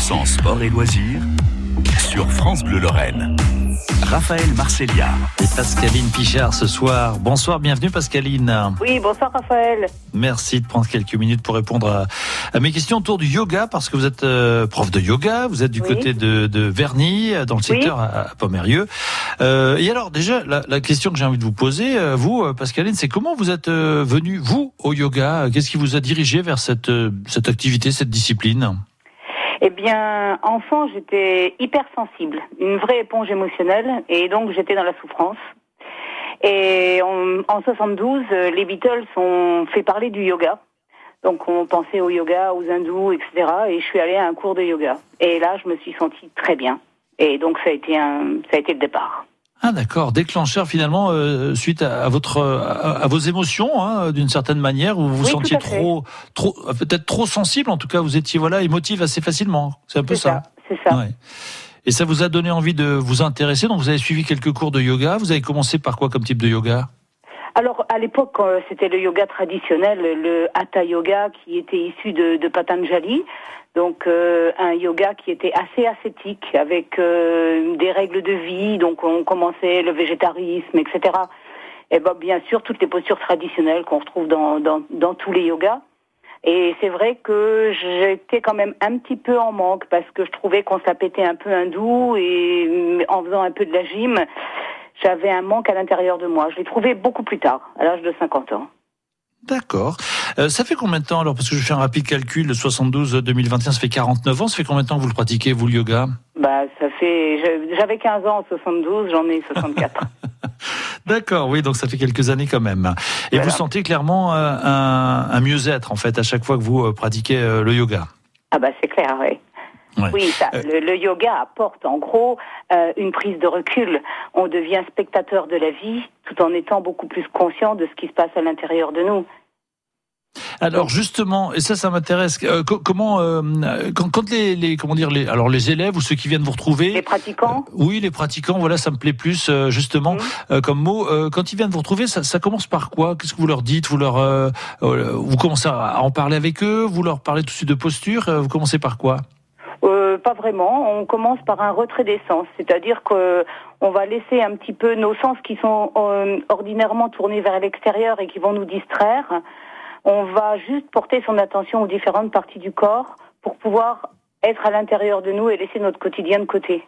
100% sport et loisirs sur France Bleu Lorraine. Raphaël Marcelia. Et Pascaline Pichard ce soir. Bonsoir, bienvenue Pascaline. Oui, bonsoir Raphaël. Merci de prendre quelques minutes pour répondre à, à mes questions autour du yoga, parce que vous êtes euh, prof de yoga, vous êtes du Oui. côté de, de Verny, dans le secteur à, à Pomerieux. Euh, et alors déjà, la, la question que j'ai envie de vous poser, euh, vous, euh, Pascaline, c'est comment vous êtes euh, venu, vous, au yoga? Qu'est-ce qui vous a dirigé vers cette, euh, cette activité, cette discipline? Eh bien, enfant, j'étais hypersensible, une vraie éponge émotionnelle, et donc j'étais dans la souffrance. Et en, en 72, euh, les Beatles ont fait parler du yoga. Donc on pensait au yoga, aux hindous, etc. Et je suis allée à un cours de yoga. Et là, je me suis sentie très bien. Et donc ça a été un, ça a été le départ. Ah d'accord, déclencheur finalement euh, suite à, à votre à, à vos émotions hein, d'une certaine manière où vous vous Oui, sentiez trop trop euh, peut-être trop sensible en tout cas vous étiez voilà émotive assez facilement c'est un peu ça. ça, c'est ça. Ouais. Et ça vous a donné envie de vous intéresser donc vous avez suivi quelques cours de yoga vous avez commencé par quoi comme type de yoga? Alors à l'époque, euh, c'était le yoga traditionnel, le hatha yoga qui était issu de, de Patanjali. Donc euh, un yoga qui était assez ascétique avec euh, des règles de vie. Donc on commençait le végétarisme, etc. Et ben bien sûr toutes les postures traditionnelles qu'on retrouve dans, dans, dans tous les yogas. Et c'est vrai que j'étais quand même un petit peu en manque parce que je trouvais qu'on se la pétait un peu hindou et en faisant un peu de la gym, j'avais un manque à l'intérieur de moi. Je l'ai trouvé beaucoup plus tard, à l'âge de 50 ans. D'accord. Euh, ça fait combien de temps alors parce que je fais un rapide calcul le 72 2021 ça fait 49 ans ça fait combien de temps que vous le pratiquez vous le yoga? Bah, ça fait. J'avais 15 ans en 72, j'en ai 64. D'accord, oui, donc ça fait quelques années quand même. Et Voilà. vous sentez clairement euh, un, un mieux-être en fait à chaque fois que vous euh, pratiquez euh, le yoga? ah bah c'est clair, oui. Ouais. Oui, ça, Euh. le, le yoga apporte en gros euh, une prise de recul. On devient spectateur de la vie tout en étant beaucoup plus conscient de ce qui se passe à l'intérieur de nous. Alors justement, et ça, ça m'intéresse. euh, co- comment, euh, quand, quand les, les, comment dire, les, alors les élèves ou ceux qui viennent vous retrouver, Les pratiquants, euh, oui, les pratiquants, voilà, ça me plaît plus justement comme mot. Quand ils viennent vous retrouver, ça, ça commence par quoi? Qu'est-ce que vous leur dites? Vous leur, vous commencez à en parler avec eux? Vous leur parlez tout de suite de posture? Vous commencez par quoi? Euh, pas vraiment. On commence par un retrait des sens, c'est-à-dire que on va laisser un petit peu nos sens qui sont euh, ordinairement tournés vers l'extérieur et qui vont nous distraire. On va juste porter son attention aux différentes parties du corps pour pouvoir être à l'intérieur de nous et laisser notre quotidien de côté.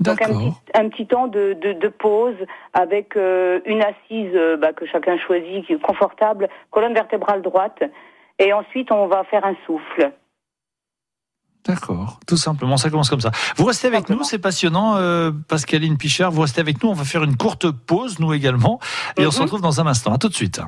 Donc un petit, un petit temps de, de, de pause avec euh, une assise euh, bah, que chacun choisit, qui est confortable, colonne vertébrale droite, et ensuite on va faire un souffle. D'accord, tout simplement, ça commence comme ça. Vous restez avec nous, c'est passionnant, euh, Pascaline Pichard. Vous restez avec nous, on va faire une courte pause, nous également, et on se Mhm. retrouve dans un instant. À tout de suite.